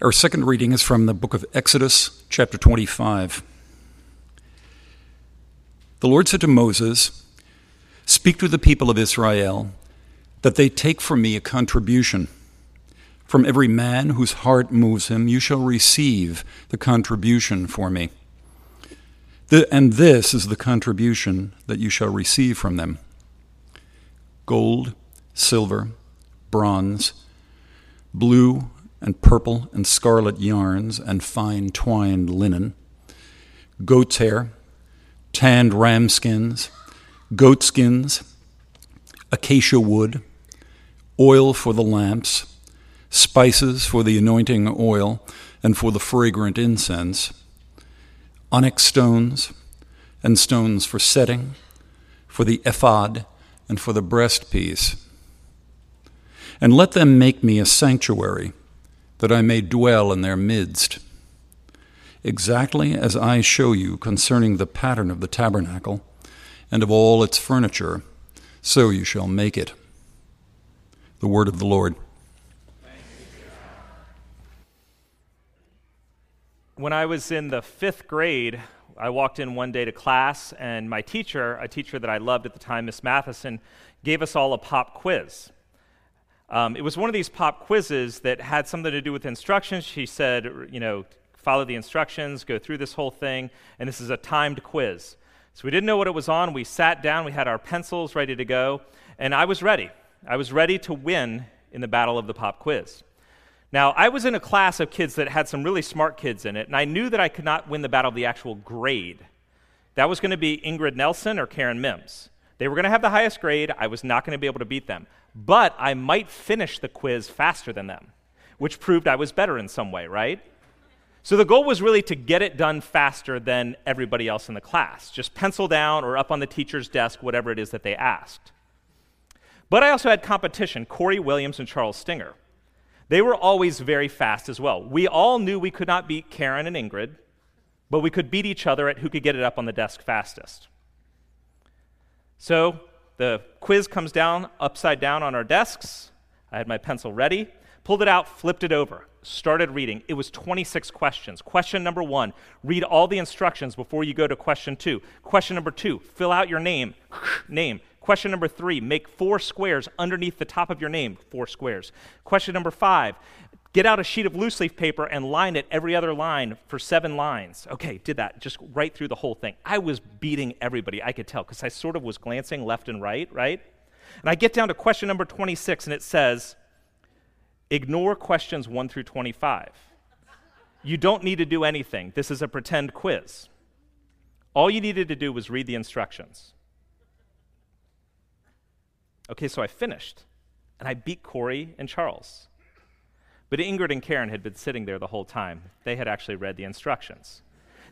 Our second reading is from the book of Exodus, chapter 25. The Lord said to Moses, Speak to the people of Israel that they take from me a contribution. From every man whose heart moves him, you shall receive the contribution for me. The, and this is the contribution that you shall receive from them gold, silver, bronze, blue, and purple and scarlet yarns and fine twined linen, goat's hair, tanned ram skins, goat skins, acacia wood, oil for the lamps, spices for the anointing oil and for the fragrant incense, onyx stones, and stones for setting, for the ephod, and for the breastpiece. And let them make me a sanctuary that I may dwell in their midst. Exactly as I show you concerning the pattern of the tabernacle and of all its furniture, so you shall make it. The word of the Lord. When I was in the fifth grade, I walked in one day to class, and my teacher, a teacher that I loved at the time, Miss Matheson, gave us all a pop quiz. Um, it was one of these pop quizzes that had something to do with instructions. She said, you know, follow the instructions, go through this whole thing, and this is a timed quiz. So we didn't know what it was on. We sat down, we had our pencils ready to go, and I was ready. I was ready to win in the battle of the pop quiz. Now, I was in a class of kids that had some really smart kids in it, and I knew that I could not win the battle of the actual grade. That was going to be Ingrid Nelson or Karen Mims. They were going to have the highest grade. I was not going to be able to beat them. But I might finish the quiz faster than them, which proved I was better in some way, right? So the goal was really to get it done faster than everybody else in the class. Just pencil down or up on the teacher's desk, whatever it is that they asked. But I also had competition Corey Williams and Charles Stinger. They were always very fast as well. We all knew we could not beat Karen and Ingrid, but we could beat each other at who could get it up on the desk fastest. So the quiz comes down upside down on our desks. I had my pencil ready, pulled it out, flipped it over, started reading. It was 26 questions. Question number one read all the instructions before you go to question two. Question number two fill out your name. name. Question number three make four squares underneath the top of your name, four squares. Question number five Get out a sheet of loose leaf paper and line it every other line for seven lines. Okay, did that, just right through the whole thing. I was beating everybody, I could tell, because I sort of was glancing left and right, right? And I get down to question number 26, and it says, ignore questions 1 through 25. You don't need to do anything. This is a pretend quiz. All you needed to do was read the instructions. Okay, so I finished, and I beat Corey and Charles. But Ingrid and Karen had been sitting there the whole time. They had actually read the instructions.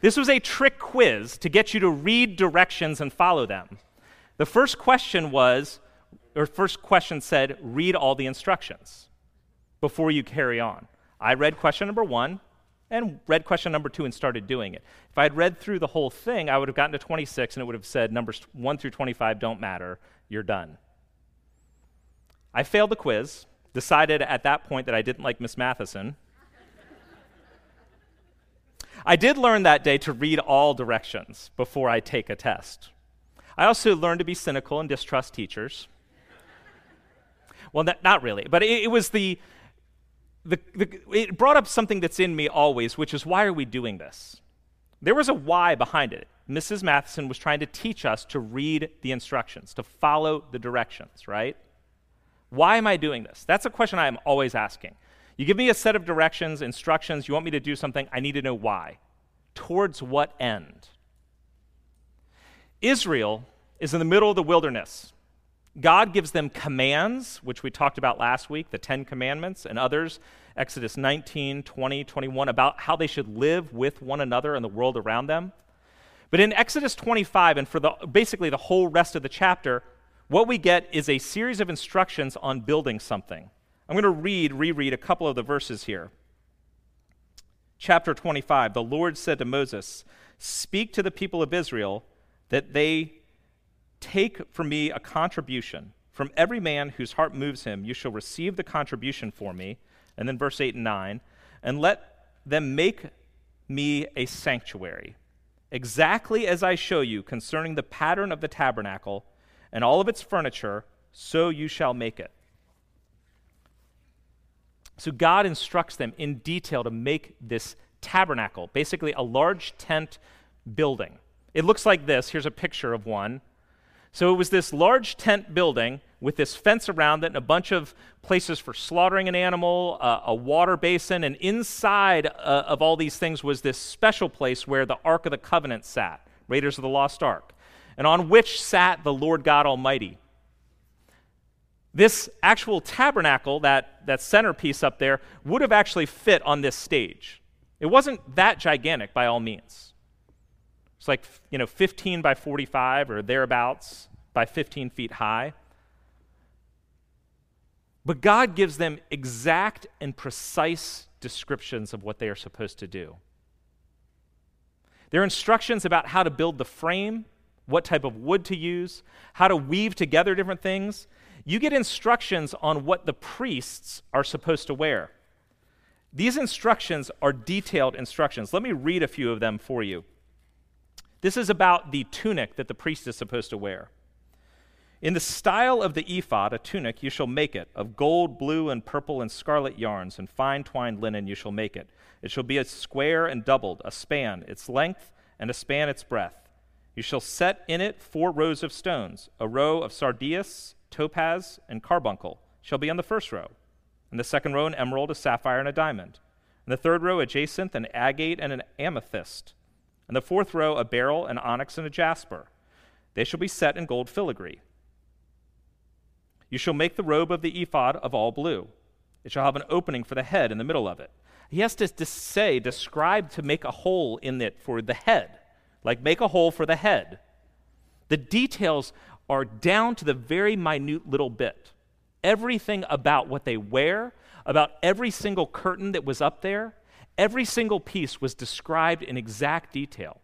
This was a trick quiz to get you to read directions and follow them. The first question was, or first question said, read all the instructions before you carry on. I read question number one and read question number two and started doing it. If I had read through the whole thing, I would have gotten to 26 and it would have said numbers 1 through 25 don't matter, you're done. I failed the quiz decided at that point that I didn't like Miss Matheson. I did learn that day to read all directions before I take a test. I also learned to be cynical and distrust teachers. well, not, not really, but it, it was the, the, the, it brought up something that's in me always, which is why are we doing this? There was a why behind it. Mrs. Matheson was trying to teach us to read the instructions, to follow the directions, right? Why am I doing this? That's a question I am always asking. You give me a set of directions, instructions, you want me to do something, I need to know why. Towards what end? Israel is in the middle of the wilderness. God gives them commands, which we talked about last week, the Ten Commandments and others, Exodus 19, 20, 21, about how they should live with one another and the world around them. But in Exodus 25, and for the, basically the whole rest of the chapter, what we get is a series of instructions on building something. I'm going to read, reread a couple of the verses here. Chapter 25 The Lord said to Moses, Speak to the people of Israel that they take from me a contribution. From every man whose heart moves him, you shall receive the contribution for me. And then verse 8 and 9. and let them make me a sanctuary, exactly as I show you concerning the pattern of the tabernacle and all of its furniture, so you shall make it. So God instructs them in detail to make this tabernacle, basically a large tent building. It looks like this. Here's a picture of one. So it was this large tent building with this fence around it and a bunch of places for slaughtering an animal, uh, a water basin, and inside uh, of all these things was this special place where the Ark of the Covenant sat, Raiders of the Lost Ark, and on which sat the Lord God Almighty. This actual tabernacle, that, that centerpiece up there, would have actually fit on this stage. It wasn't that gigantic by all means. It's like, you know, 15 by 45 or thereabouts by 15 feet high. But God gives them exact and precise descriptions of what they are supposed to do. There are instructions about how to build the frame, what type of wood to use, how to weave together different things, you get instructions on what the priests are supposed to wear. These instructions are detailed instructions. Let me read a few of them for you. This is about the tunic that the priest is supposed to wear. In the style of the ephod, a tunic, you shall make it. Of gold, blue, and purple, and scarlet yarns, and fine twined linen, you shall make it. It shall be a square and doubled, a span its length, and a span its breadth. You shall set in it four rows of stones, a row of sardius, topaz, and carbuncle shall be on the first row. and the second row, an emerald, a sapphire, and a diamond. And the third row, a jacinth, an agate, and an amethyst. And the fourth row, a beryl, an onyx, and a jasper. They shall be set in gold filigree. You shall make the robe of the ephod of all blue. It shall have an opening for the head in the middle of it. He has to, to say, describe to make a hole in it for the head, like make a hole for the head. The details are down to the very minute little bit. Everything about what they wear, about every single curtain that was up there, every single piece was described in exact detail.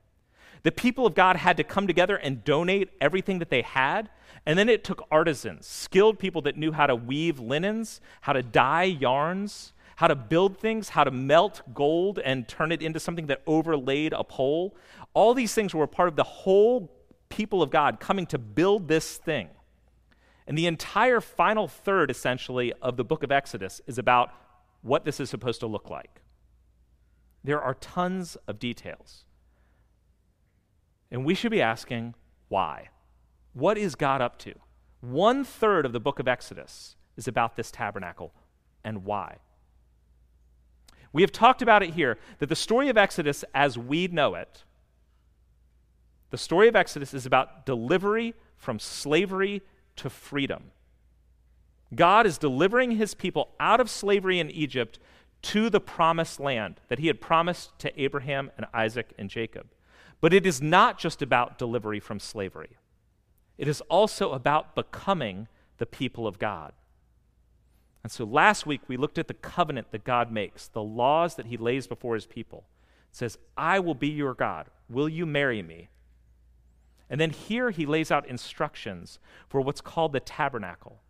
The people of God had to come together and donate everything that they had. And then it took artisans, skilled people that knew how to weave linens, how to dye yarns, how to build things, how to melt gold and turn it into something that overlaid a pole. All these things were a part of the whole people of God coming to build this thing. And the entire final third, essentially, of the book of Exodus is about what this is supposed to look like. There are tons of details. And we should be asking, why? What is God up to? One third of the book of Exodus is about this tabernacle, and why? We have talked about it here that the story of Exodus as we know it the story of Exodus is about delivery from slavery to freedom. God is delivering his people out of slavery in Egypt to the promised land that he had promised to Abraham and Isaac and Jacob. But it is not just about delivery from slavery, it is also about becoming the people of God. And so last week we looked at the covenant that God makes, the laws that he lays before his people. It says, I will be your God. Will you marry me? And then here he lays out instructions for what's called the tabernacle.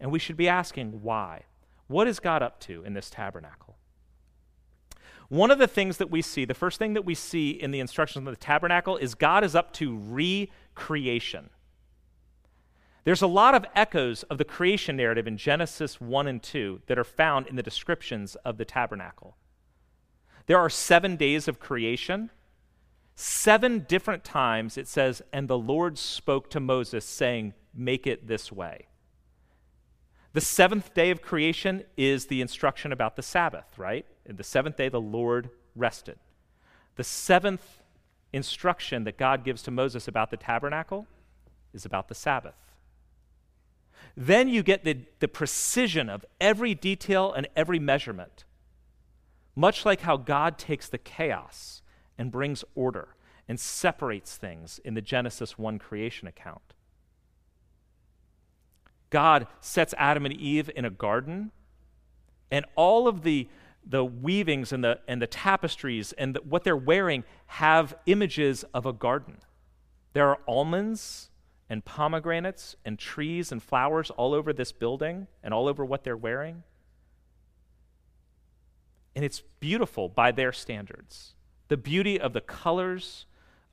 And we should be asking why. What is God up to in this tabernacle? One of the things that we see, the first thing that we see in the instructions of the tabernacle is God is up to recreation. There's a lot of echoes of the creation narrative in Genesis 1 and 2 that are found in the descriptions of the tabernacle. There are seven days of creation, Seven different times it says, and the Lord spoke to Moses, saying, Make it this way. The seventh day of creation is the instruction about the Sabbath, right? In the seventh day, the Lord rested. The seventh instruction that God gives to Moses about the tabernacle is about the Sabbath. Then you get the, the precision of every detail and every measurement, much like how God takes the chaos and brings order and separates things in the Genesis 1 creation account. God sets Adam and Eve in a garden, and all of the, the weavings and the, and the tapestries and the, what they're wearing have images of a garden. There are almonds and pomegranates and trees and flowers all over this building and all over what they're wearing. and it's beautiful by their standards. The beauty of the colors,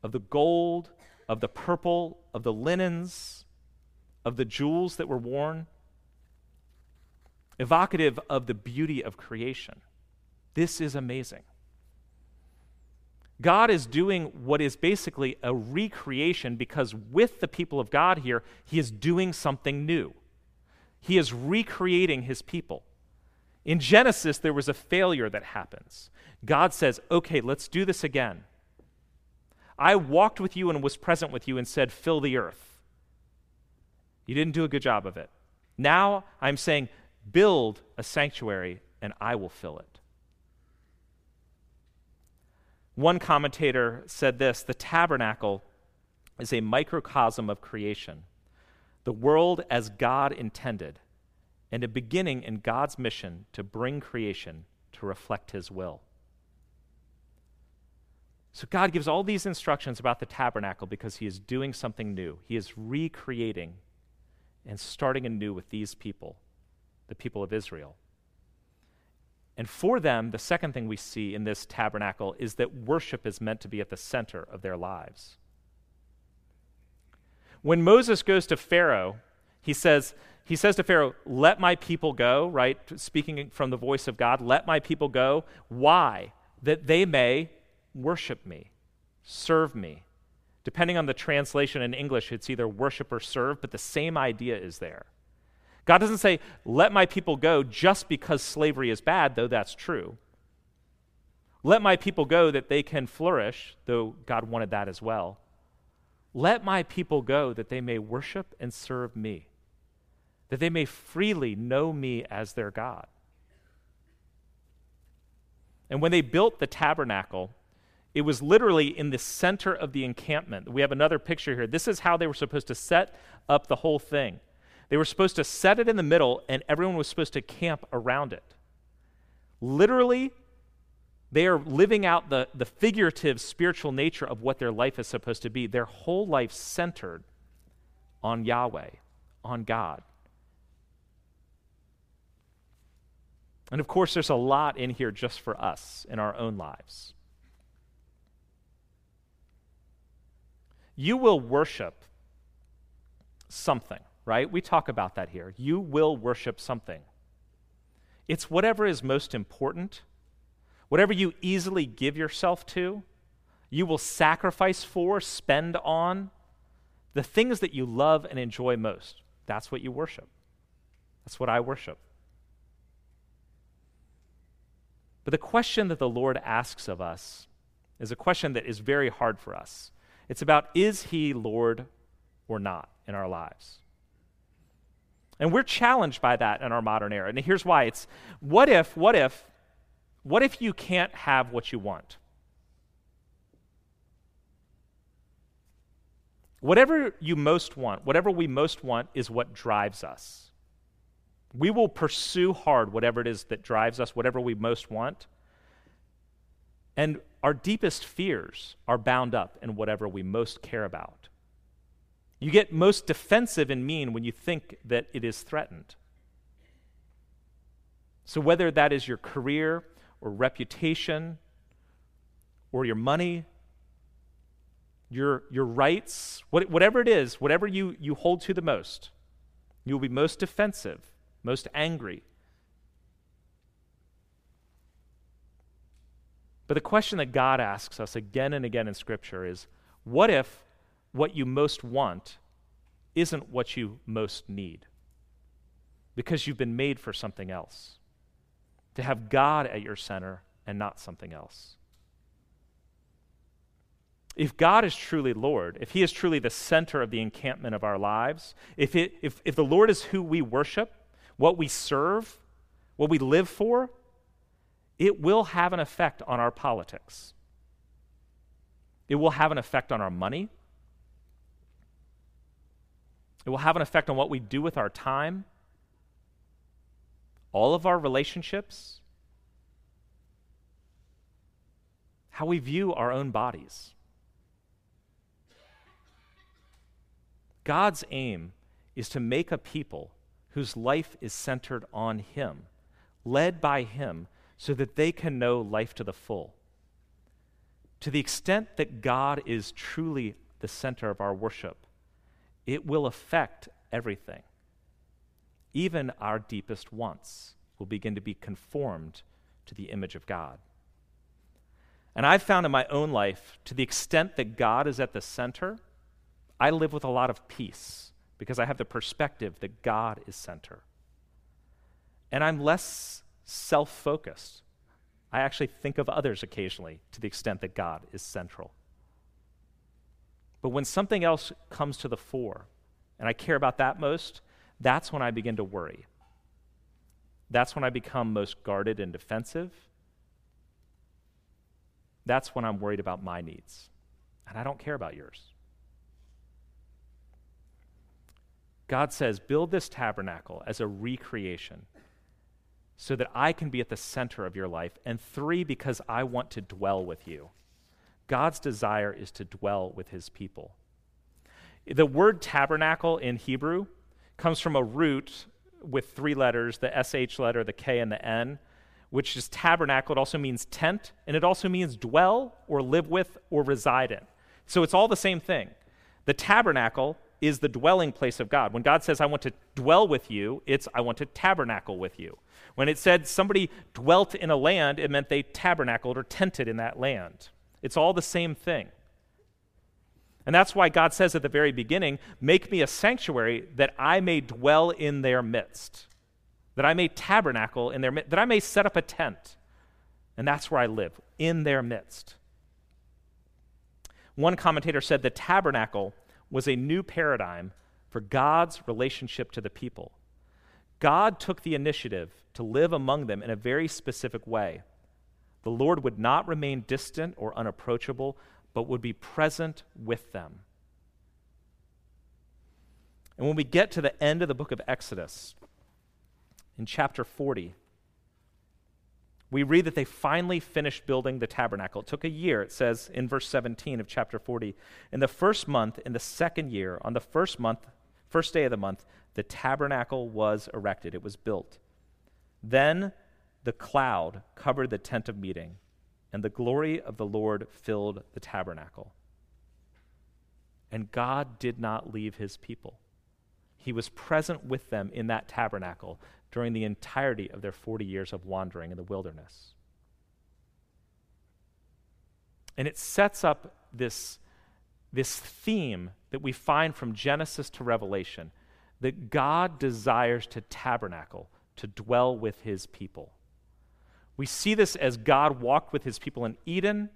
of the gold, of the purple, of the linens, of the jewels that were worn, evocative of the beauty of creation. This is amazing. God is doing what is basically a recreation because with the people of God here, He is doing something new. He is recreating His people. In Genesis, there was a failure that happens. God says, okay, let's do this again. I walked with you and was present with you and said, fill the earth. You didn't do a good job of it. Now I'm saying, build a sanctuary and I will fill it. One commentator said this the tabernacle is a microcosm of creation, the world as God intended and a beginning in God's mission to bring creation to reflect his will. So God gives all these instructions about the tabernacle because he is doing something new. He is recreating and starting anew with these people, the people of Israel. And for them, the second thing we see in this tabernacle is that worship is meant to be at the center of their lives. When Moses goes to Pharaoh, he says, he says to Pharaoh, Let my people go, right? Speaking from the voice of God, let my people go. Why? That they may worship me, serve me. Depending on the translation in English, it's either worship or serve, but the same idea is there. God doesn't say, Let my people go just because slavery is bad, though that's true. Let my people go that they can flourish, though God wanted that as well. Let my people go that they may worship and serve me that they may freely know me as their God. And when they built the tabernacle, it was literally in the center of the encampment. We have another picture here. This is how they were supposed to set up the whole thing. They were supposed to set it in the middle, and everyone was supposed to camp around it. Literally, they are living out the, the figurative spiritual nature of what their life is supposed to be. Their whole life centered on Yahweh, on God. And of course, there's a lot in here just for us in our own lives. You will worship something, right? We talk about that here. You will worship something. It's whatever is most important, whatever you easily give yourself to, you will sacrifice for, spend on, the things that you love and enjoy most. That's what you worship. That's what I worship. But the question that the Lord asks of us is a question that is very hard for us. It's about is he Lord or not in our lives? And we're challenged by that in our modern era. And here's why it's what if, what if, what if you can't have what you want? Whatever you most want, whatever we most want, is what drives us. We will pursue hard whatever it is that drives us, whatever we most want. And our deepest fears are bound up in whatever we most care about. You get most defensive and mean when you think that it is threatened. So, whether that is your career or reputation or your money, your, your rights, what, whatever it is, whatever you, you hold to the most, you will be most defensive most angry. But the question that God asks us again and again in Scripture is what if what you most want isn't what you most need? Because you've been made for something else. To have God at your center and not something else. If God is truly Lord, if He is truly the center of the encampment of our lives, if, it, if, if the Lord is who we worship, what we serve, what we live for, it will have an effect on our politics. It will have an effect on our money. It will have an effect on what we do with our time, all of our relationships, how we view our own bodies. God's aim is to make a people whose life is centered on Him, led by Him, so that they can know life to the full. To the extent that God is truly the center of our worship, it will affect everything. Even our deepest wants will begin to be conformed to the image of God. And I've found in my own life, to the extent that God is at the center, I live with a lot of peace because I have the perspective that God is center. And I'm less self focused. I actually think of others occasionally to the extent that God is central. But when something else comes to the fore, and I care about that most, that's when I begin to worry. That's when I become most guarded and defensive. That's when I'm worried about my needs. And I don't care about yours. God says, build this tabernacle as a recreation so that I can be at the center of your life. And three, because I want to dwell with you. God's desire is to dwell with his people. The word tabernacle in Hebrew comes from a root with three letters the SH letter, the K, and the N, which is tabernacle. It also means tent, and it also means dwell or live with or reside in. So it's all the same thing. The tabernacle is the dwelling place of God. When God says, I want to dwell with you, it's I want to tabernacle with you. When it said somebody dwelt in a land, it meant they tabernacled or tented in that land. It's all the same thing. And that's why God says at the very beginning, Make me a sanctuary that I may dwell in their midst, that I may tabernacle in their midst, that I may set up a tent. And that's where I live, in their midst. One commentator said the tabernacle was a new paradigm for God's relationship to the people. God took the initiative to live among them in a very specific way. The Lord would not remain distant or unapproachable, but would be present with them. And when we get to the end of the book of Exodus, in chapter 40, we read that they finally finished building the tabernacle. It took a year, it says in verse 17 of chapter 40. In the first month, in the second year, on the first month, first day of the month, the tabernacle was erected, it was built. Then the cloud covered the tent of meeting, and the glory of the Lord filled the tabernacle. And God did not leave his people. He was present with them in that tabernacle during the entirety of their 40 years of wandering in the wilderness. And it sets up this, this theme that we find from Genesis to Revelation that God desires to tabernacle, to dwell with his people. We see this as God walked with his people in Eden,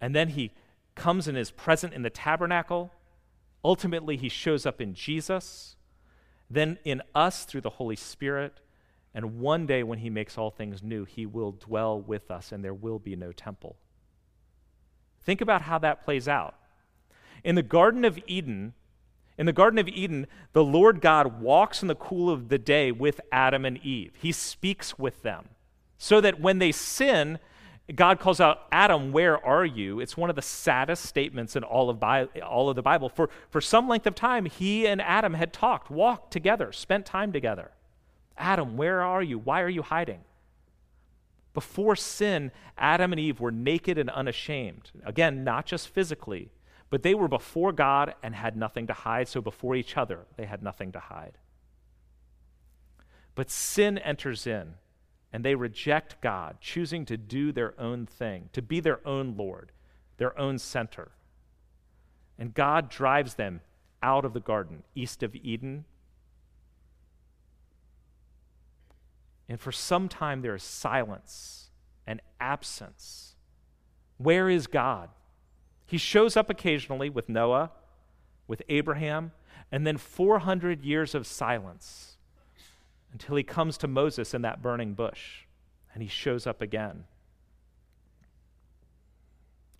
and then he comes and is present in the tabernacle. Ultimately, he shows up in Jesus, then in us through the Holy Spirit. And one day, when he makes all things new, he will dwell with us, and there will be no temple. Think about how that plays out. In the Garden of Eden, in the Garden of Eden, the Lord God walks in the cool of the day with Adam and Eve. He speaks with them. So that when they sin, God calls out, Adam, where are you? It's one of the saddest statements in all of, Bi- all of the Bible. For, for some length of time, he and Adam had talked, walked together, spent time together. Adam, where are you? Why are you hiding? Before sin, Adam and Eve were naked and unashamed. Again, not just physically, but they were before God and had nothing to hide, so before each other, they had nothing to hide. But sin enters in, and they reject God, choosing to do their own thing, to be their own Lord, their own center. And God drives them out of the garden, east of Eden. And for some time, there is silence and absence. Where is God? He shows up occasionally with Noah, with Abraham, and then 400 years of silence until he comes to Moses in that burning bush and he shows up again.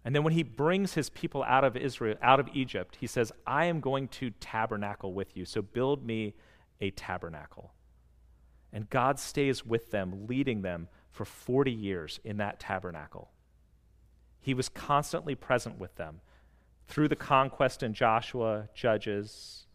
And then when he brings his people out of Israel, out of Egypt, he says, I am going to tabernacle with you, so build me a tabernacle. And God stays with them, leading them for 40 years in that tabernacle. He was constantly present with them through the conquest in Joshua, Judges,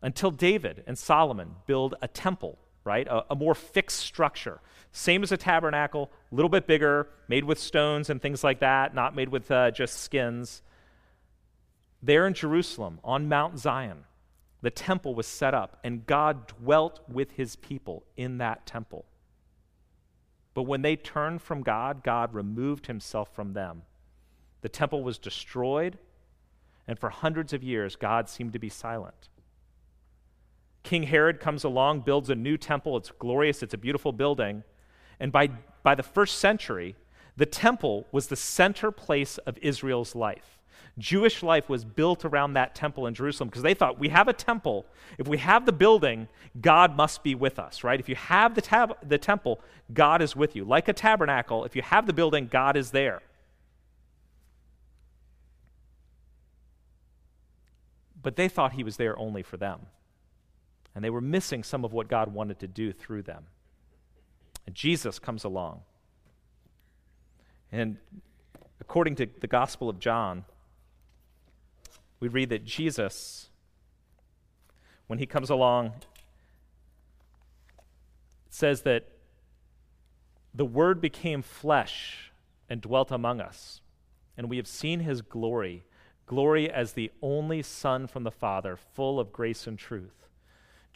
until David and Solomon build a temple right? A, a more fixed structure. Same as a tabernacle, a little bit bigger, made with stones and things like that, not made with uh, just skins. There in Jerusalem, on Mount Zion, the temple was set up, and God dwelt with his people in that temple. But when they turned from God, God removed himself from them. The temple was destroyed, and for hundreds of years, God seemed to be silent. King Herod comes along, builds a new temple. It's glorious, it's a beautiful building. And by, by the first century, the temple was the center place of Israel's life. Jewish life was built around that temple in Jerusalem because they thought we have a temple. If we have the building, God must be with us, right? If you have the, tab- the temple, God is with you. Like a tabernacle, if you have the building, God is there. But they thought he was there only for them. And they were missing some of what God wanted to do through them. And Jesus comes along. And according to the Gospel of John, we read that Jesus, when he comes along, says that the Word became flesh and dwelt among us, and we have seen his glory glory as the only Son from the Father, full of grace and truth.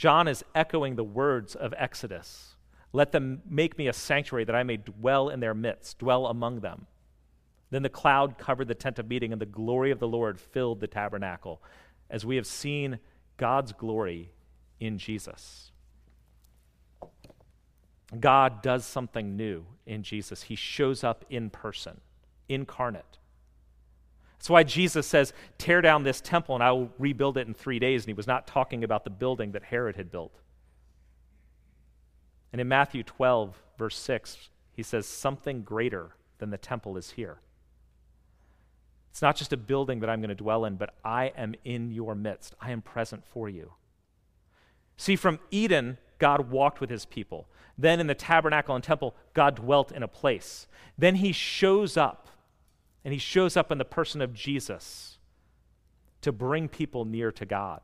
John is echoing the words of Exodus Let them make me a sanctuary that I may dwell in their midst, dwell among them. Then the cloud covered the tent of meeting, and the glory of the Lord filled the tabernacle, as we have seen God's glory in Jesus. God does something new in Jesus. He shows up in person, incarnate. That's why Jesus says, Tear down this temple and I will rebuild it in three days. And he was not talking about the building that Herod had built. And in Matthew 12, verse 6, he says, Something greater than the temple is here. It's not just a building that I'm going to dwell in, but I am in your midst. I am present for you. See, from Eden, God walked with his people. Then in the tabernacle and temple, God dwelt in a place. Then he shows up, and he shows up in the person of Jesus to bring people near to God.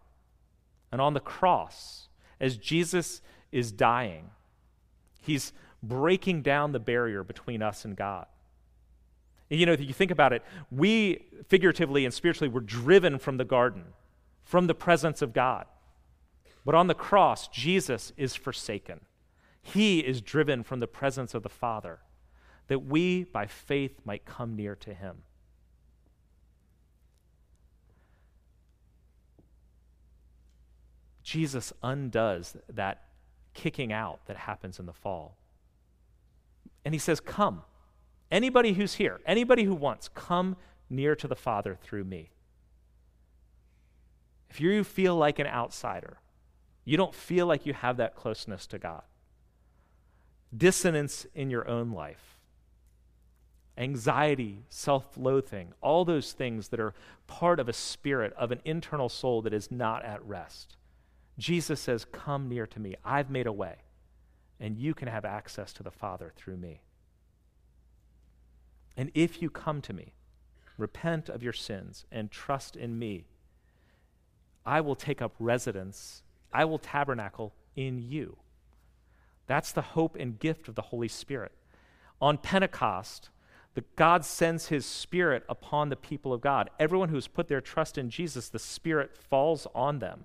And on the cross, as Jesus is dying, he's breaking down the barrier between us and God. You know, if you think about it, we figuratively and spiritually were driven from the garden, from the presence of God. But on the cross, Jesus is forsaken. He is driven from the presence of the Father, that we, by faith, might come near to him. Jesus undoes that kicking out that happens in the fall. And he says, Come. Anybody who's here, anybody who wants, come near to the Father through me. If you feel like an outsider, you don't feel like you have that closeness to God, dissonance in your own life, anxiety, self loathing, all those things that are part of a spirit, of an internal soul that is not at rest. Jesus says, Come near to me. I've made a way, and you can have access to the Father through me. And if you come to me, repent of your sins, and trust in me, I will take up residence, I will tabernacle in you. That's the hope and gift of the Holy Spirit. On Pentecost, the God sends his Spirit upon the people of God. Everyone who's put their trust in Jesus, the Spirit falls on them.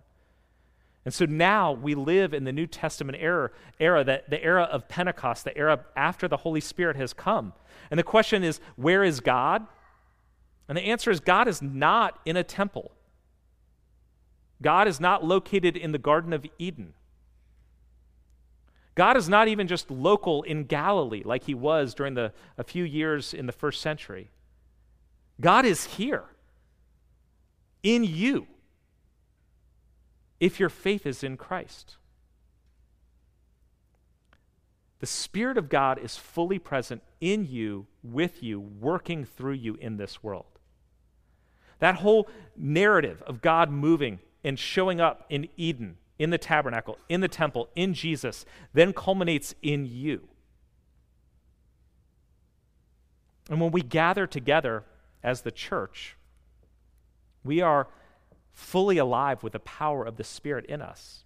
And so now we live in the New Testament era, era that, the era of Pentecost, the era after the Holy Spirit has come. And the question is, where is God? And the answer is, God is not in a temple. God is not located in the Garden of Eden. God is not even just local in Galilee like he was during the, a few years in the first century. God is here in you if your faith is in Christ. The Spirit of God is fully present in you, with you, working through you in this world. That whole narrative of God moving and showing up in Eden, in the tabernacle, in the temple, in Jesus, then culminates in you. And when we gather together as the church, we are fully alive with the power of the Spirit in us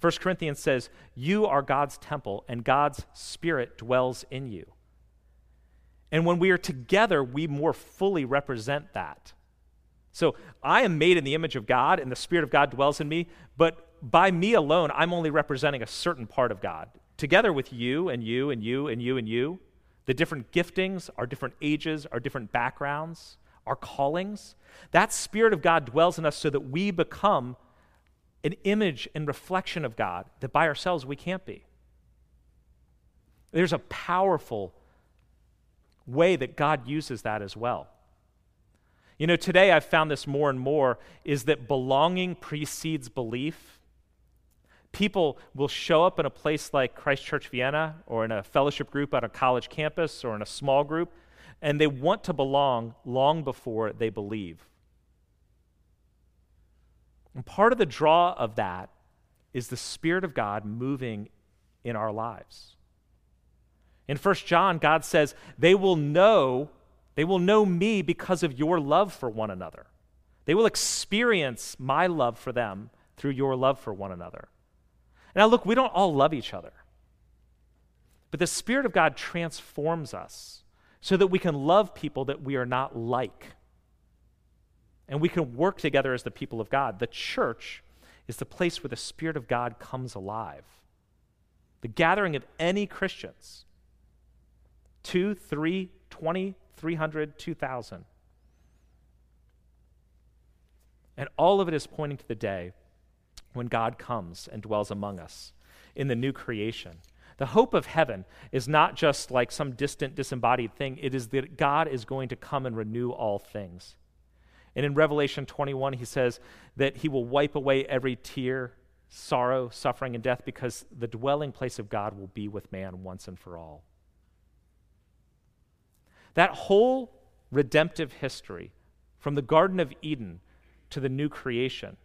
1 Corinthians says, You are God's temple, and God's Spirit dwells in you. And when we are together, we more fully represent that. So I am made in the image of God, and the Spirit of God dwells in me, but by me alone, I'm only representing a certain part of God. Together with you and you and you and you and you, the different giftings, our different ages, our different backgrounds, our callings, that Spirit of God dwells in us so that we become an image and reflection of God that by ourselves we can't be. There's a powerful way that God uses that as well. You know, today I've found this more and more is that belonging precedes belief. People will show up in a place like Christ Church Vienna or in a fellowship group on a college campus or in a small group, and they want to belong long before they believe. And part of the draw of that is the Spirit of God moving in our lives. In 1 John, God says, They will know, they will know me because of your love for one another. They will experience my love for them through your love for one another. Now, look, we don't all love each other, but the Spirit of God transforms us so that we can love people that we are not like and we can work together as the people of God. The church is the place where the Spirit of God comes alive. The gathering of any Christians two, three, 20, 300, 2,000. And all of it is pointing to the day when God comes and dwells among us in the new creation. The hope of heaven is not just like some distant, disembodied thing, it is that God is going to come and renew all things. And in Revelation 21, he says that he will wipe away every tear, sorrow, suffering, and death because the dwelling place of God will be with man once and for all. That whole redemptive history, from the Garden of Eden to the new creation,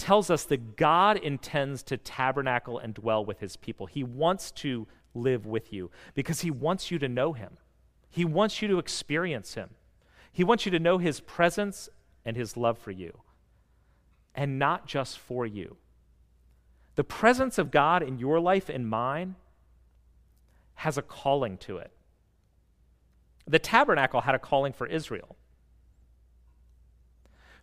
tells us that God intends to tabernacle and dwell with his people. He wants to live with you because he wants you to know him, he wants you to experience him. He wants you to know his presence and his love for you, and not just for you. The presence of God in your life and mine has a calling to it. The tabernacle had a calling for Israel.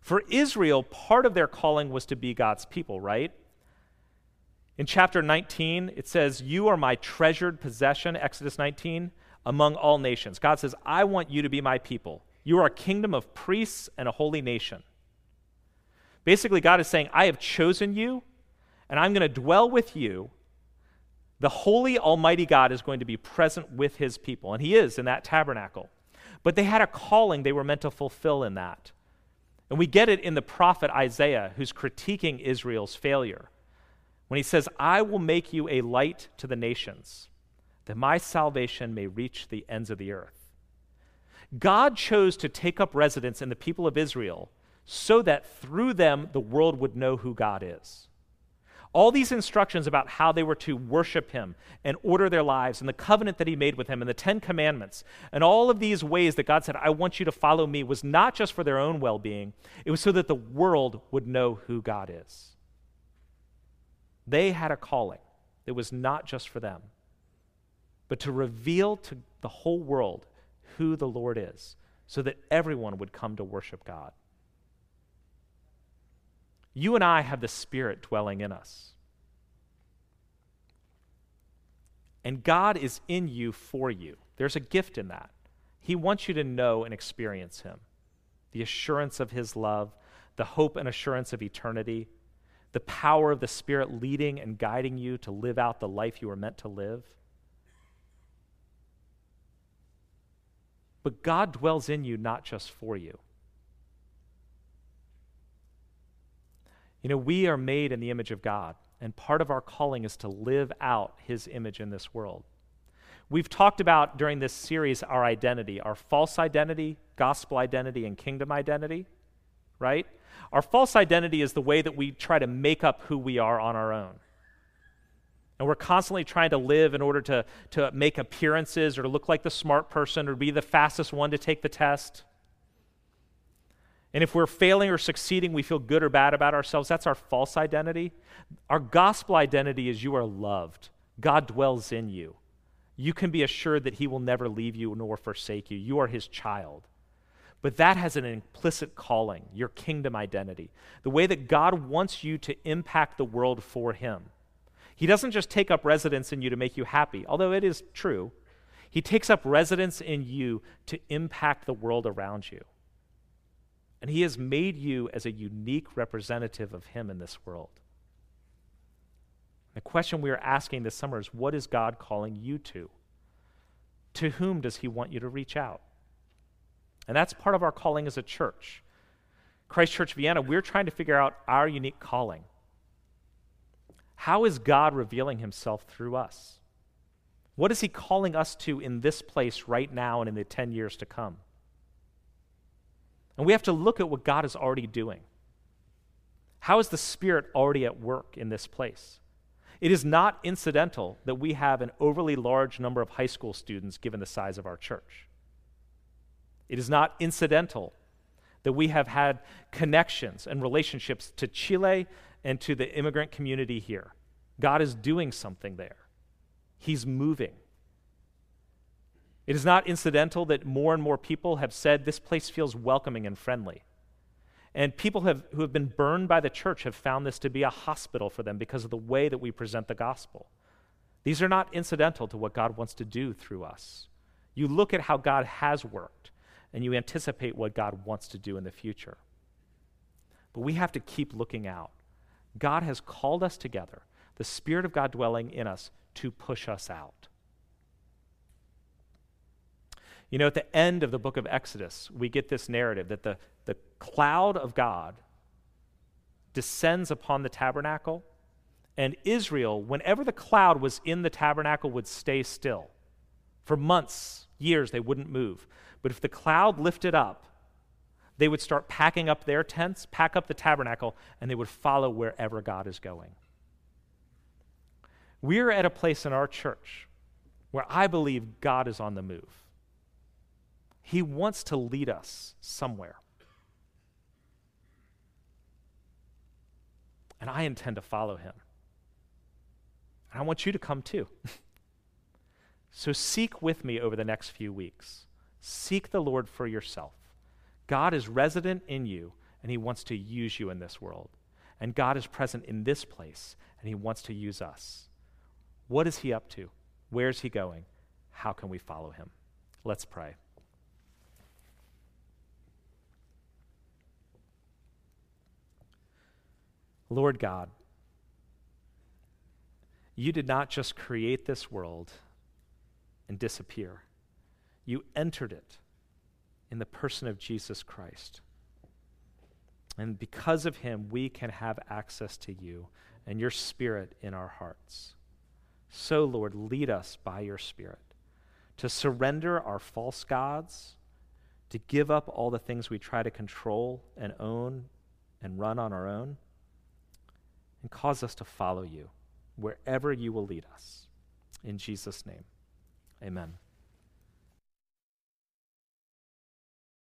For Israel, part of their calling was to be God's people, right? In chapter 19, it says, You are my treasured possession, Exodus 19, among all nations. God says, I want you to be my people. You are a kingdom of priests and a holy nation. Basically, God is saying, I have chosen you, and I'm going to dwell with you. The holy, almighty God is going to be present with his people, and he is in that tabernacle. But they had a calling they were meant to fulfill in that. And we get it in the prophet Isaiah, who's critiquing Israel's failure. When he says, I will make you a light to the nations, that my salvation may reach the ends of the earth. God chose to take up residence in the people of Israel so that through them the world would know who God is. All these instructions about how they were to worship Him and order their lives, and the covenant that He made with Him, and the Ten Commandments, and all of these ways that God said, I want you to follow me, was not just for their own well being, it was so that the world would know who God is. They had a calling that was not just for them, but to reveal to the whole world who the Lord is, so that everyone would come to worship God. You and I have the Spirit dwelling in us. And God is in you for you. There's a gift in that. He wants you to know and experience Him the assurance of His love, the hope and assurance of eternity, the power of the Spirit leading and guiding you to live out the life you were meant to live. But God dwells in you not just for you. You know, we are made in the image of God, and part of our calling is to live out His image in this world. We've talked about during this series our identity, our false identity, gospel identity, and kingdom identity, right? Our false identity is the way that we try to make up who we are on our own. And we're constantly trying to live in order to, to make appearances or to look like the smart person or be the fastest one to take the test. And if we're failing or succeeding, we feel good or bad about ourselves. That's our false identity. Our gospel identity is you are loved, God dwells in you. You can be assured that He will never leave you nor forsake you. You are His child. But that has an implicit calling, your kingdom identity, the way that God wants you to impact the world for Him. He doesn't just take up residence in you to make you happy, although it is true. He takes up residence in you to impact the world around you. And He has made you as a unique representative of Him in this world. The question we are asking this summer is what is God calling you to? To whom does He want you to reach out? And that's part of our calling as a church. Christ Church Vienna, we're trying to figure out our unique calling. How is God revealing himself through us? What is he calling us to in this place right now and in the 10 years to come? And we have to look at what God is already doing. How is the Spirit already at work in this place? It is not incidental that we have an overly large number of high school students given the size of our church. It is not incidental that we have had connections and relationships to Chile and to the immigrant community here. God is doing something there, He's moving. It is not incidental that more and more people have said this place feels welcoming and friendly. And people have, who have been burned by the church have found this to be a hospital for them because of the way that we present the gospel. These are not incidental to what God wants to do through us. You look at how God has worked and you anticipate what God wants to do in the future. But we have to keep looking out. God has called us together, the Spirit of God dwelling in us, to push us out. You know, at the end of the book of Exodus, we get this narrative that the, the cloud of God descends upon the tabernacle, and Israel, whenever the cloud was in the tabernacle, would stay still. For months, years, they wouldn't move. But if the cloud lifted up, they would start packing up their tents, pack up the tabernacle, and they would follow wherever God is going. We're at a place in our church where I believe God is on the move. He wants to lead us somewhere. And I intend to follow him. And I want you to come too. so seek with me over the next few weeks. Seek the Lord for yourself. God is resident in you, and He wants to use you in this world. And God is present in this place, and He wants to use us. What is He up to? Where is He going? How can we follow Him? Let's pray. Lord God, you did not just create this world and disappear. You entered it in the person of Jesus Christ. And because of him, we can have access to you and your spirit in our hearts. So, Lord, lead us by your spirit to surrender our false gods, to give up all the things we try to control and own and run on our own, and cause us to follow you wherever you will lead us. In Jesus' name, amen.